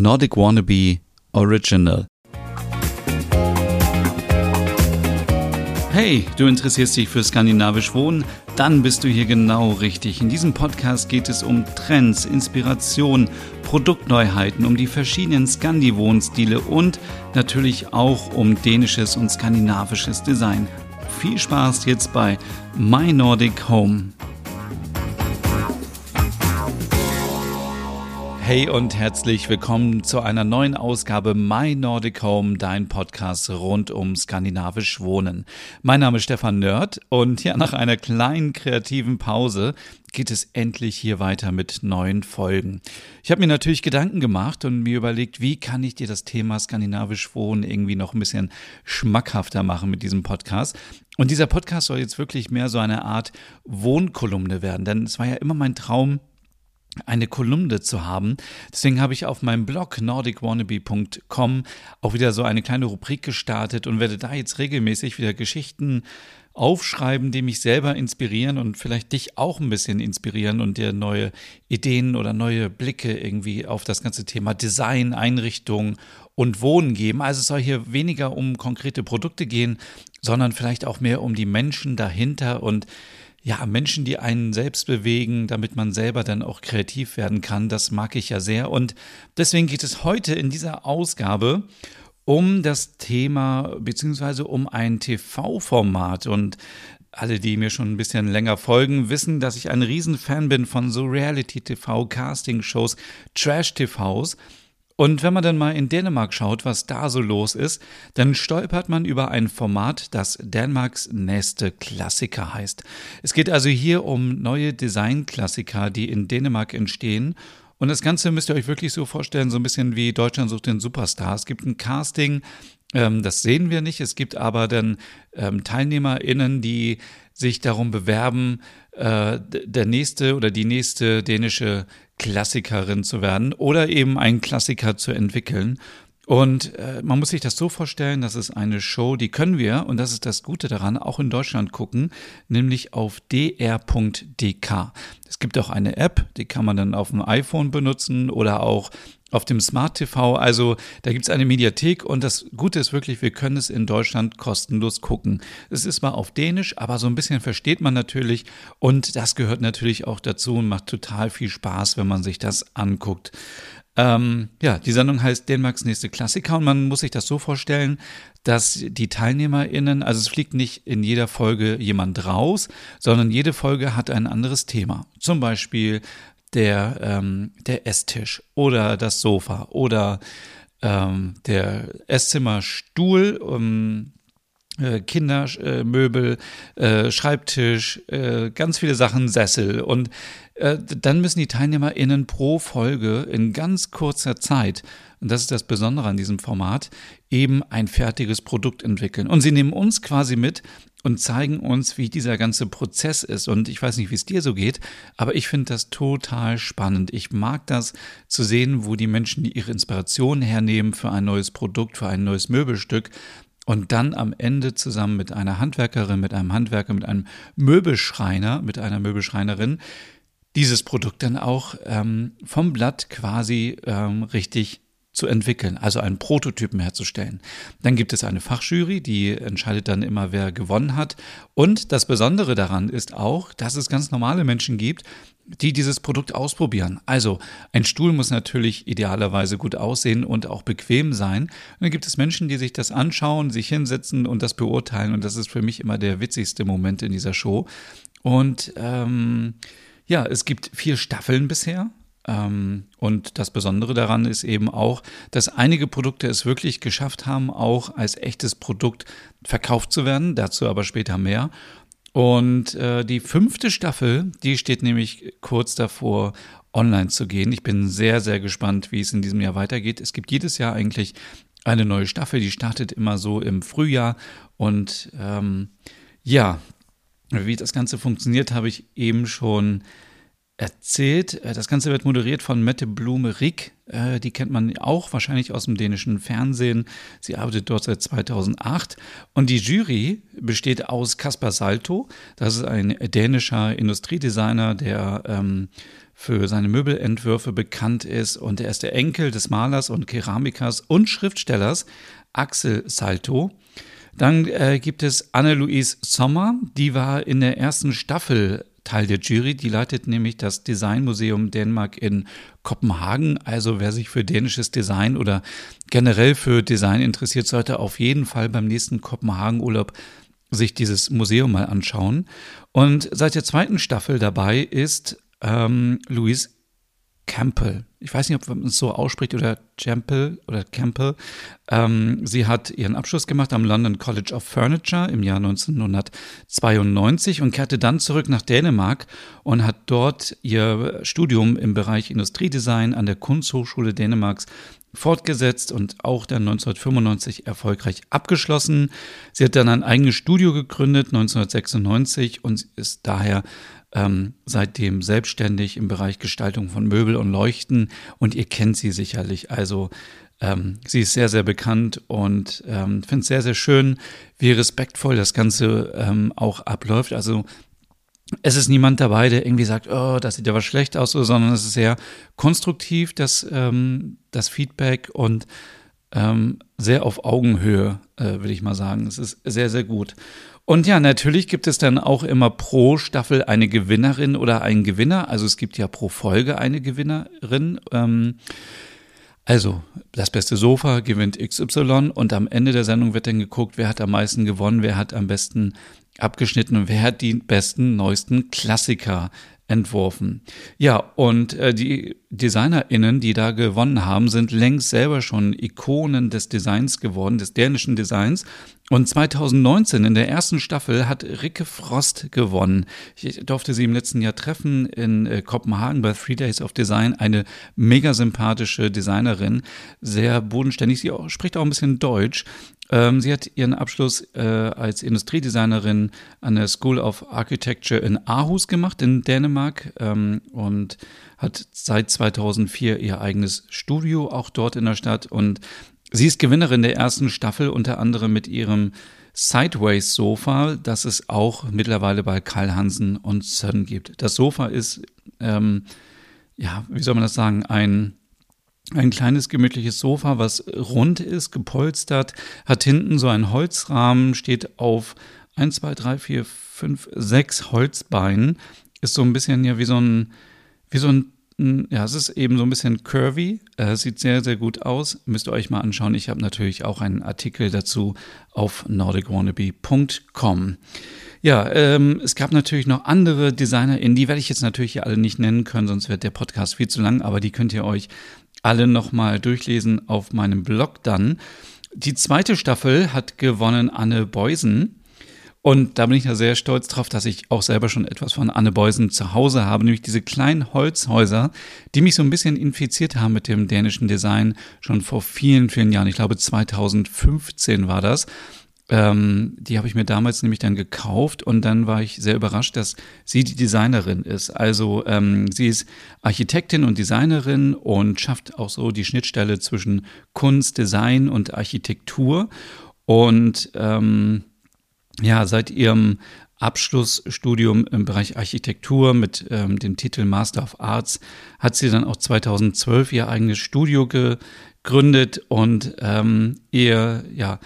Nordic Wannabe Original. Hey, du interessierst dich für skandinavisch Wohnen? Dann bist du hier genau richtig. In diesem Podcast geht es um Trends, Inspiration, Produktneuheiten, um die verschiedenen Scandi-Wohnstile und natürlich auch um dänisches und skandinavisches Design. Viel Spaß jetzt bei My Nordic Home. Hey und herzlich willkommen zu einer neuen Ausgabe My Nordic Home, dein Podcast rund um skandinavisch Wohnen. Mein Name ist Stefan Nörd und ja, nach einer kleinen kreativen Pause geht es endlich hier weiter mit neuen Folgen. Ich habe mir natürlich Gedanken gemacht und mir überlegt, wie kann ich dir das Thema skandinavisch Wohnen irgendwie noch ein bisschen schmackhafter machen mit diesem Podcast. Und dieser Podcast soll jetzt wirklich mehr so eine Art Wohnkolumne werden, denn es war ja immer mein Traum, eine Kolumne zu haben. Deswegen habe ich auf meinem Blog nordicwannabe.com auch wieder so eine kleine Rubrik gestartet und werde da jetzt regelmäßig wieder Geschichten aufschreiben, die mich selber inspirieren und vielleicht dich auch ein bisschen inspirieren und dir neue Ideen oder neue Blicke irgendwie auf das ganze Thema Design, Einrichtung und Wohnen geben. Also es soll hier weniger um konkrete Produkte gehen, sondern vielleicht auch mehr um die Menschen dahinter und ja, Menschen, die einen selbst bewegen, damit man selber dann auch kreativ werden kann. Das mag ich ja sehr. Und deswegen geht es heute in dieser Ausgabe um das Thema beziehungsweise um ein TV-Format. Und alle, die mir schon ein bisschen länger folgen, wissen, dass ich ein Riesenfan bin von so Reality-TV, Casting-Shows, Trash-TVs. Und wenn man dann mal in Dänemark schaut, was da so los ist, dann stolpert man über ein Format, das Dänemarks nächste Klassiker heißt. Es geht also hier um neue Designklassiker, die in Dänemark entstehen. Und das Ganze müsst ihr euch wirklich so vorstellen, so ein bisschen wie Deutschland sucht den Superstar. Es gibt ein Casting, ähm, das sehen wir nicht. Es gibt aber dann ähm, TeilnehmerInnen, die sich darum bewerben, äh, der nächste oder die nächste dänische Klassikerin zu werden oder eben einen Klassiker zu entwickeln. Und äh, man muss sich das so vorstellen, das ist eine Show, die können wir, und das ist das Gute daran, auch in Deutschland gucken, nämlich auf dr.dk. Es gibt auch eine App, die kann man dann auf dem iPhone benutzen oder auch auf dem Smart TV. Also da gibt es eine Mediathek und das Gute ist wirklich, wir können es in Deutschland kostenlos gucken. Es ist mal auf Dänisch, aber so ein bisschen versteht man natürlich und das gehört natürlich auch dazu und macht total viel Spaß, wenn man sich das anguckt. Ähm, ja, die Sendung heißt Dänemarks nächste Klassiker und man muss sich das so vorstellen, dass die TeilnehmerInnen, also es fliegt nicht in jeder Folge jemand raus, sondern jede Folge hat ein anderes Thema. Zum Beispiel der, ähm, der Esstisch oder das Sofa oder ähm, der Esszimmerstuhl, ähm, äh, Kindermöbel, äh, Schreibtisch, äh, ganz viele Sachen, Sessel. Und äh, dann müssen die TeilnehmerInnen pro Folge in ganz kurzer Zeit, und das ist das Besondere an diesem Format, eben ein fertiges Produkt entwickeln. Und sie nehmen uns quasi mit und zeigen uns, wie dieser ganze Prozess ist. Und ich weiß nicht, wie es dir so geht, aber ich finde das total spannend. Ich mag das zu sehen, wo die Menschen ihre Inspiration hernehmen für ein neues Produkt, für ein neues Möbelstück und dann am Ende zusammen mit einer Handwerkerin, mit einem Handwerker, mit einem Möbelschreiner, mit einer Möbelschreinerin dieses Produkt dann auch ähm, vom Blatt quasi ähm, richtig zu entwickeln, also einen Prototypen herzustellen. Dann gibt es eine Fachjury, die entscheidet dann immer, wer gewonnen hat. Und das Besondere daran ist auch, dass es ganz normale Menschen gibt, die dieses Produkt ausprobieren. Also ein Stuhl muss natürlich idealerweise gut aussehen und auch bequem sein. Und dann gibt es Menschen, die sich das anschauen, sich hinsetzen und das beurteilen. Und das ist für mich immer der witzigste Moment in dieser Show. Und ähm, ja, es gibt vier Staffeln bisher. Ähm, und das Besondere daran ist eben auch, dass einige Produkte es wirklich geschafft haben, auch als echtes Produkt verkauft zu werden. Dazu aber später mehr. Und äh, die fünfte Staffel, die steht nämlich kurz davor, online zu gehen. Ich bin sehr, sehr gespannt, wie es in diesem Jahr weitergeht. Es gibt jedes Jahr eigentlich eine neue Staffel, die startet immer so im Frühjahr. Und ähm, ja, wie das Ganze funktioniert, habe ich eben schon erzählt. Äh, das Ganze wird moderiert von Mette Blume-Rick. Äh, die kennt man auch wahrscheinlich aus dem dänischen Fernsehen. Sie arbeitet dort seit 2008. Und die Jury besteht aus Kaspar Salto. Das ist ein dänischer Industriedesigner, der ähm, für seine Möbelentwürfe bekannt ist und er ist der Enkel des Malers und Keramikers und Schriftstellers Axel Salto. Dann äh, gibt es Anne-Louise Sommer, die war in der ersten Staffel Teil der Jury. Die leitet nämlich das Designmuseum Dänemark in Kopenhagen. Also wer sich für dänisches Design oder generell für Design interessiert, sollte auf jeden Fall beim nächsten Kopenhagen-Urlaub sich dieses Museum mal anschauen. Und seit der zweiten Staffel dabei ist ähm, Louise Campbell. Ich weiß nicht, ob man es so ausspricht oder Campbell oder Campbell. Ähm, sie hat ihren Abschluss gemacht am London College of Furniture im Jahr 1992 und kehrte dann zurück nach Dänemark und hat dort ihr Studium im Bereich Industriedesign an der Kunsthochschule Dänemarks fortgesetzt und auch dann 1995 erfolgreich abgeschlossen. Sie hat dann ein eigenes Studio gegründet 1996 und ist daher ähm, seitdem selbstständig im Bereich Gestaltung von Möbel und Leuchten und ihr kennt sie sicherlich. Also ähm, sie ist sehr, sehr bekannt und ähm, finde es sehr, sehr schön, wie respektvoll das Ganze ähm, auch abläuft. Also es ist niemand dabei, der irgendwie sagt, oh, das sieht ja was schlecht aus, sondern es ist sehr konstruktiv, das, ähm, das Feedback und ähm, sehr auf Augenhöhe, äh, würde ich mal sagen. Es ist sehr, sehr gut. Und ja, natürlich gibt es dann auch immer pro Staffel eine Gewinnerin oder einen Gewinner. Also es gibt ja pro Folge eine Gewinnerin. Ähm, also das beste Sofa gewinnt XY und am Ende der Sendung wird dann geguckt, wer hat am meisten gewonnen, wer hat am besten abgeschnitten und wer hat die besten, neuesten Klassiker entworfen. Ja, und äh, die DesignerInnen, die da gewonnen haben, sind längst selber schon Ikonen des Designs geworden, des dänischen Designs. Und 2019 in der ersten Staffel hat Ricke Frost gewonnen. Ich durfte sie im letzten Jahr treffen in äh, Kopenhagen bei Three Days of Design. Eine mega sympathische Designerin, sehr bodenständig. Sie auch, spricht auch ein bisschen Deutsch. Ähm, sie hat ihren Abschluss äh, als Industriedesignerin an der School of Architecture in Aarhus gemacht, in Dänemark, ähm, und hat seit 2004 ihr eigenes Studio auch dort in der Stadt. Und sie ist Gewinnerin der ersten Staffel, unter anderem mit ihrem Sideways-Sofa, das es auch mittlerweile bei Karl Hansen und Son gibt. Das Sofa ist, ähm, ja, wie soll man das sagen, ein ein kleines gemütliches Sofa, was rund ist, gepolstert, hat hinten so einen Holzrahmen, steht auf 1, 2, 3, 4, 5, 6 Holzbeinen. Ist so ein bisschen ja wie so ein, wie so ein, ja, es ist eben so ein bisschen curvy. Äh, sieht sehr, sehr gut aus. Müsst ihr euch mal anschauen. Ich habe natürlich auch einen Artikel dazu auf nordicwannabe.com. Ja, ähm, es gab natürlich noch andere DesignerInnen, die werde ich jetzt natürlich hier alle nicht nennen können, sonst wird der Podcast viel zu lang, aber die könnt ihr euch alle nochmal durchlesen auf meinem Blog dann. Die zweite Staffel hat gewonnen Anne Beusen. Und da bin ich ja sehr stolz drauf, dass ich auch selber schon etwas von Anne Beusen zu Hause habe, nämlich diese kleinen Holzhäuser, die mich so ein bisschen infiziert haben mit dem dänischen Design schon vor vielen, vielen Jahren. Ich glaube 2015 war das. Ähm, die habe ich mir damals nämlich dann gekauft und dann war ich sehr überrascht, dass sie die Designerin ist. Also ähm, sie ist Architektin und Designerin und schafft auch so die Schnittstelle zwischen Kunst, Design und Architektur. Und ähm, ja, seit ihrem Abschlussstudium im Bereich Architektur mit ähm, dem Titel Master of Arts hat sie dann auch 2012 ihr eigenes Studio gegründet und ähm, ihr ja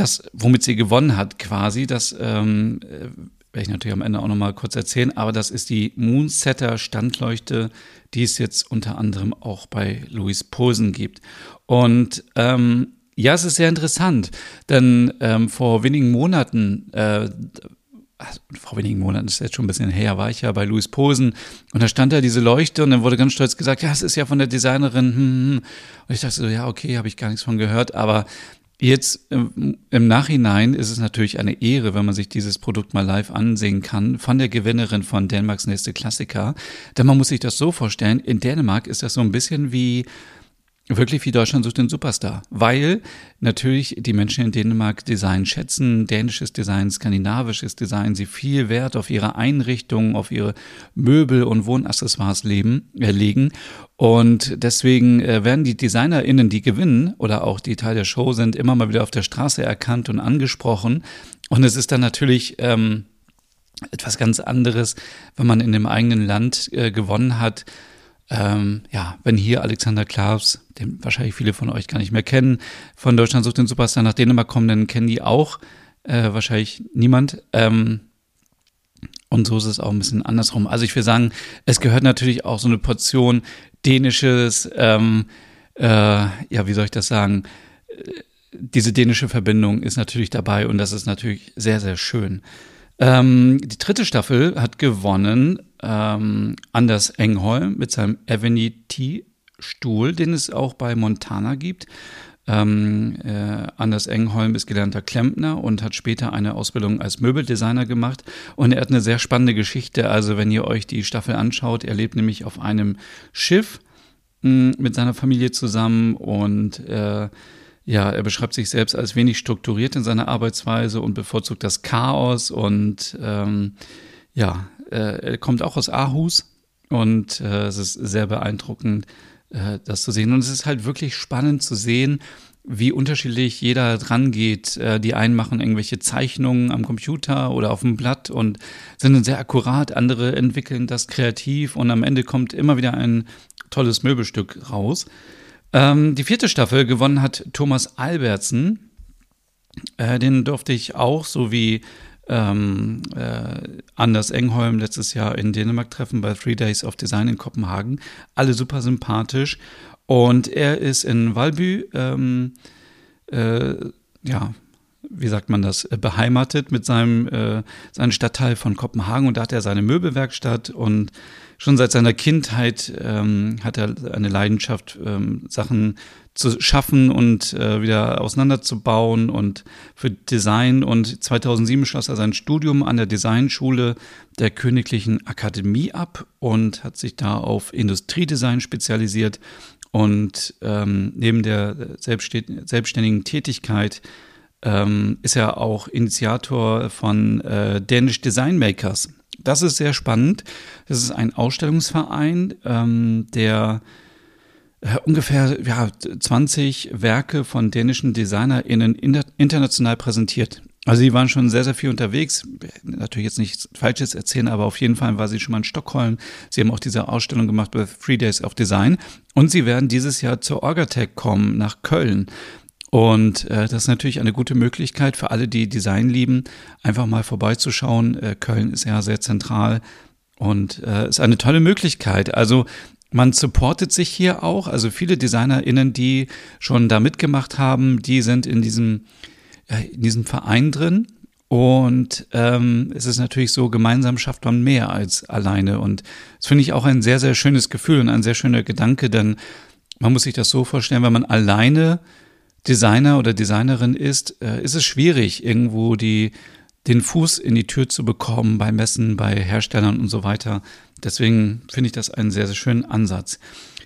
das, womit sie gewonnen hat, quasi, das ähm, äh, werde ich natürlich am Ende auch nochmal kurz erzählen, aber das ist die Moonsetter Standleuchte, die es jetzt unter anderem auch bei Louis Posen gibt. Und ähm, ja, es ist sehr interessant, denn ähm, vor wenigen Monaten, äh, vor wenigen Monaten, ist jetzt schon ein bisschen her, war ich ja bei Louis Posen und da stand da diese Leuchte und dann wurde ganz stolz gesagt, ja, es ist ja von der Designerin. Hm, hm. hm. Und ich dachte so, ja, okay, habe ich gar nichts von gehört, aber Jetzt im, Nachhinein ist es natürlich eine Ehre, wenn man sich dieses Produkt mal live ansehen kann, von der Gewinnerin von Dänemarks nächste Klassiker. Denn man muss sich das so vorstellen, in Dänemark ist das so ein bisschen wie wirklich wie Deutschland sucht den Superstar, weil natürlich die Menschen in Dänemark Design schätzen, dänisches Design, skandinavisches Design, sie viel Wert auf ihre Einrichtungen, auf ihre Möbel und Wohnaccessoires leben, äh, legen und deswegen äh, werden die DesignerInnen, die gewinnen oder auch die Teil der Show sind, immer mal wieder auf der Straße erkannt und angesprochen und es ist dann natürlich ähm, etwas ganz anderes, wenn man in dem eigenen Land äh, gewonnen hat. Ähm, ja, wenn hier Alexander Klavs, den wahrscheinlich viele von euch gar nicht mehr kennen, von Deutschland sucht den Superstar nach Dänemark kommen, dann kennen die auch äh, wahrscheinlich niemand. Ähm, und so ist es auch ein bisschen andersrum. Also ich will sagen, es gehört natürlich auch so eine Portion dänisches, ähm, äh, ja, wie soll ich das sagen? Diese dänische Verbindung ist natürlich dabei und das ist natürlich sehr, sehr schön. Ähm, die dritte Staffel hat gewonnen ähm, Anders Engholm mit seinem Avenity-Stuhl, den es auch bei Montana gibt. Ähm, äh, Anders Engholm ist gelernter Klempner und hat später eine Ausbildung als Möbeldesigner gemacht. Und er hat eine sehr spannende Geschichte. Also, wenn ihr euch die Staffel anschaut, er lebt nämlich auf einem Schiff mh, mit seiner Familie zusammen und äh, ja, er beschreibt sich selbst als wenig strukturiert in seiner Arbeitsweise und bevorzugt das Chaos und ähm, ja, äh, er kommt auch aus Aarhus und äh, es ist sehr beeindruckend, äh, das zu sehen. Und es ist halt wirklich spannend zu sehen, wie unterschiedlich jeder dran geht. Äh, die einen machen irgendwelche Zeichnungen am Computer oder auf dem Blatt und sind dann sehr akkurat, andere entwickeln das kreativ und am Ende kommt immer wieder ein tolles Möbelstück raus. Ähm, die vierte Staffel gewonnen hat Thomas Albertsen. Äh, den durfte ich auch, so wie ähm, äh, Anders Engholm letztes Jahr in Dänemark treffen bei Three Days of Design in Kopenhagen. Alle super sympathisch. Und er ist in Valby, ähm, äh, ja, wie sagt man das, beheimatet mit seinem, äh, seinem Stadtteil von Kopenhagen und da hat er seine Möbelwerkstatt und schon seit seiner Kindheit ähm, hat er eine Leidenschaft, ähm, Sachen zu schaffen und äh, wieder auseinanderzubauen und für Design. Und 2007 schloss er sein Studium an der Designschule der Königlichen Akademie ab und hat sich da auf Industriedesign spezialisiert. Und ähm, neben der selbstständigen Tätigkeit ähm, ist er auch Initiator von äh, Danish Design Makers. Das ist sehr spannend. Das ist ein Ausstellungsverein, ähm, der äh, ungefähr ja, 20 Werke von dänischen DesignerInnen international präsentiert. Also sie waren schon sehr, sehr viel unterwegs. Natürlich jetzt nichts Falsches erzählen, aber auf jeden Fall war sie schon mal in Stockholm. Sie haben auch diese Ausstellung gemacht bei Three Days of Design. Und sie werden dieses Jahr zur Orgatech kommen nach Köln. Und äh, das ist natürlich eine gute Möglichkeit für alle, die Design lieben, einfach mal vorbeizuschauen. Äh, Köln ist ja sehr zentral und äh, ist eine tolle Möglichkeit. Also man supportet sich hier auch. Also viele DesignerInnen, die schon da mitgemacht haben, die sind in diesem, äh, in diesem Verein drin. Und ähm, es ist natürlich so, gemeinsam schafft man mehr als alleine. Und das finde ich auch ein sehr, sehr schönes Gefühl und ein sehr schöner Gedanke, denn man muss sich das so vorstellen, wenn man alleine Designer oder Designerin ist, äh, ist es schwierig, irgendwo die, den Fuß in die Tür zu bekommen bei Messen, bei Herstellern und so weiter. Deswegen finde ich das einen sehr, sehr schönen Ansatz.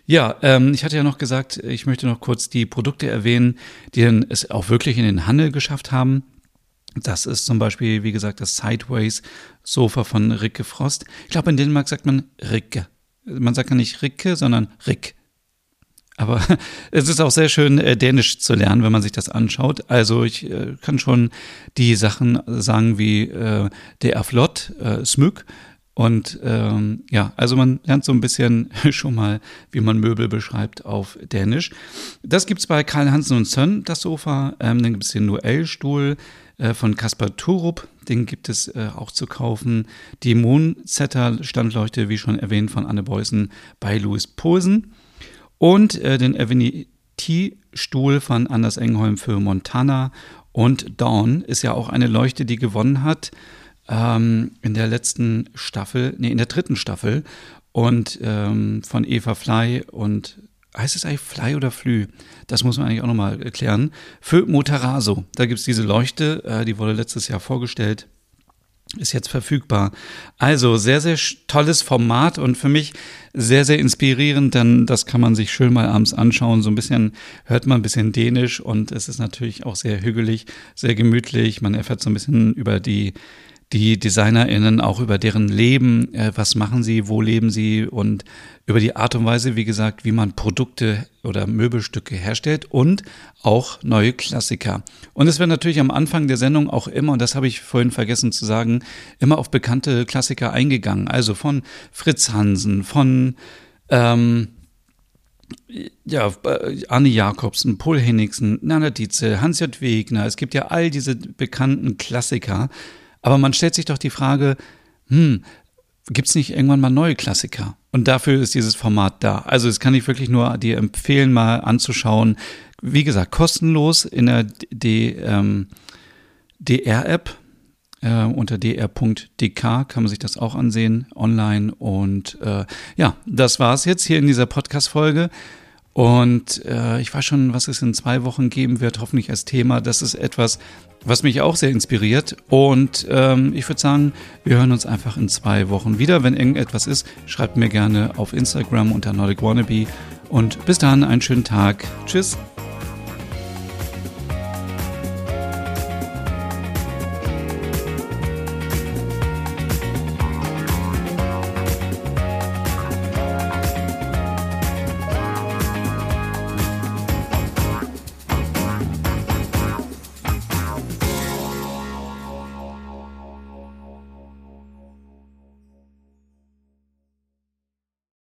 Ja, ähm, ich hatte ja noch gesagt, ich möchte noch kurz die Produkte erwähnen, die es auch wirklich in den Handel geschafft haben. Das ist zum Beispiel, wie gesagt, das Sideways Sofa von Ricke Frost. Ich glaube, in Dänemark sagt man Ricke. Man sagt ja nicht Ricke, sondern Rick. Aber es ist auch sehr schön, äh, Dänisch zu lernen, wenn man sich das anschaut. Also ich äh, kann schon die Sachen sagen wie äh, der Flott, äh, Smyk. Und ähm, ja, also man lernt so ein bisschen schon mal, wie man Möbel beschreibt auf Dänisch. Das gibt's bei Karl Hansen und Sön, das Sofa. Ähm, dann gibt es den Noel-Stuhl äh, von Kaspar Turup. Den gibt es äh, auch zu kaufen. Die Moonsetter-Standleuchte, wie schon erwähnt, von Anne Beußen bei Louis Posen. Und äh, den Avenity-Stuhl von Anders Engholm für Montana. Und Dawn ist ja auch eine Leuchte, die gewonnen hat ähm, in der letzten Staffel, nee, in der dritten Staffel. Und ähm, von Eva Fly und heißt es eigentlich Fly oder Flü? Das muss man eigentlich auch nochmal erklären. Für Motaraso. Da gibt es diese Leuchte, äh, die wurde letztes Jahr vorgestellt ist jetzt verfügbar. Also sehr, sehr tolles Format und für mich sehr, sehr inspirierend, denn das kann man sich schön mal abends anschauen. So ein bisschen hört man ein bisschen Dänisch und es ist natürlich auch sehr hügelig, sehr gemütlich. Man erfährt so ein bisschen über die die DesignerInnen auch über deren Leben, äh, was machen sie, wo leben sie und über die Art und Weise, wie gesagt, wie man Produkte oder Möbelstücke herstellt und auch neue Klassiker. Und es wird natürlich am Anfang der Sendung auch immer, und das habe ich vorhin vergessen zu sagen, immer auf bekannte Klassiker eingegangen. Also von Fritz Hansen, von ähm, ja, äh, Arne Jakobsen, Paul Henningsen, Nana Dietze, Hans-J. Wegner, es gibt ja all diese bekannten Klassiker. Aber man stellt sich doch die Frage, hm, gibt es nicht irgendwann mal neue Klassiker? Und dafür ist dieses Format da. Also das kann ich wirklich nur dir empfehlen, mal anzuschauen. Wie gesagt, kostenlos in der ähm, DR-App. Äh, unter dr.dk kann man sich das auch ansehen online. Und äh, ja, das war's jetzt hier in dieser Podcast-Folge. Und äh, ich weiß schon, was es in zwei Wochen geben wird, hoffentlich als Thema. Das ist etwas, was mich auch sehr inspiriert. Und ähm, ich würde sagen, wir hören uns einfach in zwei Wochen wieder. Wenn irgendetwas ist, schreibt mir gerne auf Instagram unter Nordic Wannabe. Und bis dahin einen schönen Tag. Tschüss.